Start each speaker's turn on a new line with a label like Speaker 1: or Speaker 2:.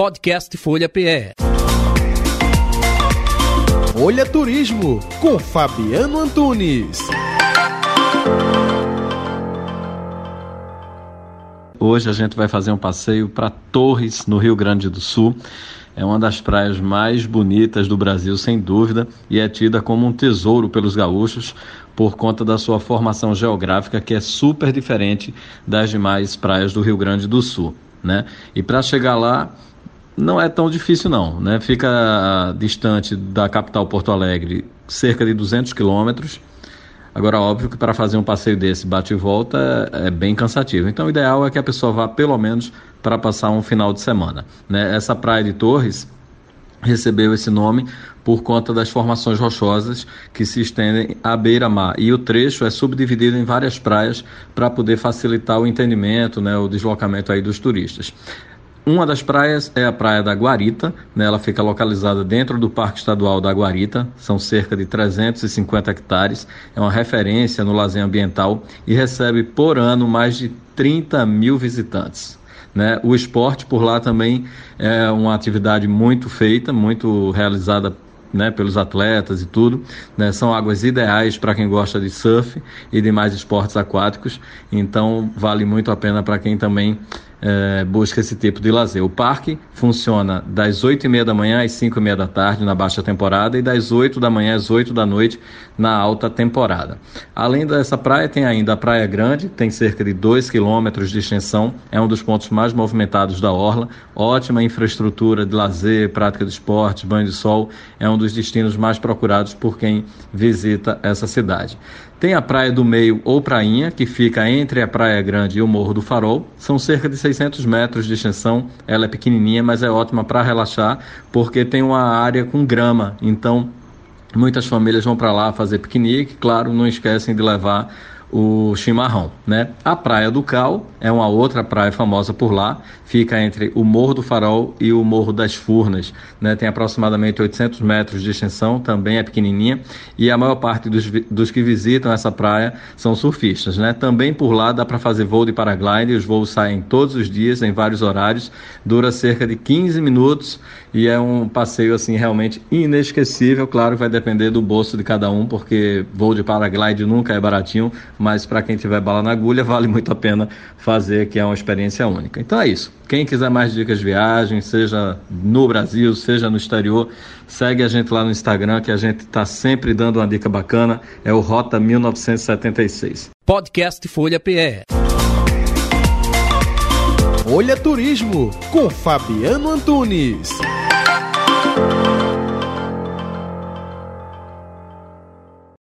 Speaker 1: Podcast Folha PE.
Speaker 2: Folha Turismo com Fabiano Antunes.
Speaker 3: Hoje a gente vai fazer um passeio para Torres, no Rio Grande do Sul. É uma das praias mais bonitas do Brasil, sem dúvida, e é tida como um tesouro pelos gaúchos por conta da sua formação geográfica, que é super diferente das demais praias do Rio Grande do Sul. Né? E para chegar lá, não é tão difícil não, né? Fica distante da capital Porto Alegre cerca de 200 quilômetros. Agora, óbvio que para fazer um passeio desse bate e volta é bem cansativo. Então, o ideal é que a pessoa vá pelo menos para passar um final de semana. Né? Essa praia de Torres recebeu esse nome por conta das formações rochosas que se estendem à beira-mar. E o trecho é subdividido em várias praias para poder facilitar o entendimento, né, o deslocamento aí dos turistas. Uma das praias é a Praia da Guarita, né? ela fica localizada dentro do Parque Estadual da Guarita, são cerca de 350 hectares, é uma referência no lazer ambiental e recebe por ano mais de 30 mil visitantes. Né? O esporte por lá também é uma atividade muito feita, muito realizada né, pelos atletas e tudo. Né, são águas ideais para quem gosta de surf e demais esportes aquáticos, então vale muito a pena para quem também é, busca esse tipo de lazer. O parque funciona das 8 e meia da manhã às 5 e meia da tarde na baixa temporada e das 8 da manhã às 8 da noite na alta temporada. Além dessa praia, tem ainda a Praia Grande, tem cerca de 2 quilômetros de extensão, é um dos pontos mais movimentados da Orla, ótima infraestrutura de lazer, prática de esportes, banho de sol, é um dos destinos mais procurados por quem visita essa cidade. Tem a Praia do Meio ou Prainha, que fica entre a Praia Grande e o Morro do Farol. São cerca de 600 metros de extensão. Ela é pequenininha, mas é ótima para relaxar, porque tem uma área com grama. Então, muitas famílias vão para lá fazer piquenique. Claro, não esquecem de levar o chimarrão, né? A Praia do Cal é uma outra praia famosa por lá, fica entre o Morro do Farol e o Morro das Furnas, né? Tem aproximadamente 800 metros de extensão, também é pequenininha, e a maior parte dos, dos que visitam essa praia são surfistas, né? Também por lá dá para fazer voo de paraglide, os voos saem todos os dias, em vários horários, dura cerca de 15 minutos e é um passeio, assim, realmente inesquecível, claro, vai depender do bolso de cada um, porque voo de paraglide nunca é baratinho, mas para quem tiver bala na agulha, vale muito a pena fazer, que é uma experiência única. Então é isso. Quem quiser mais dicas de viagem, seja no Brasil, seja no exterior, segue a gente lá no Instagram, que a gente está sempre dando uma dica bacana. É o Rota 1976.
Speaker 1: Podcast Folha PE.
Speaker 2: Folha Turismo com Fabiano Antunes.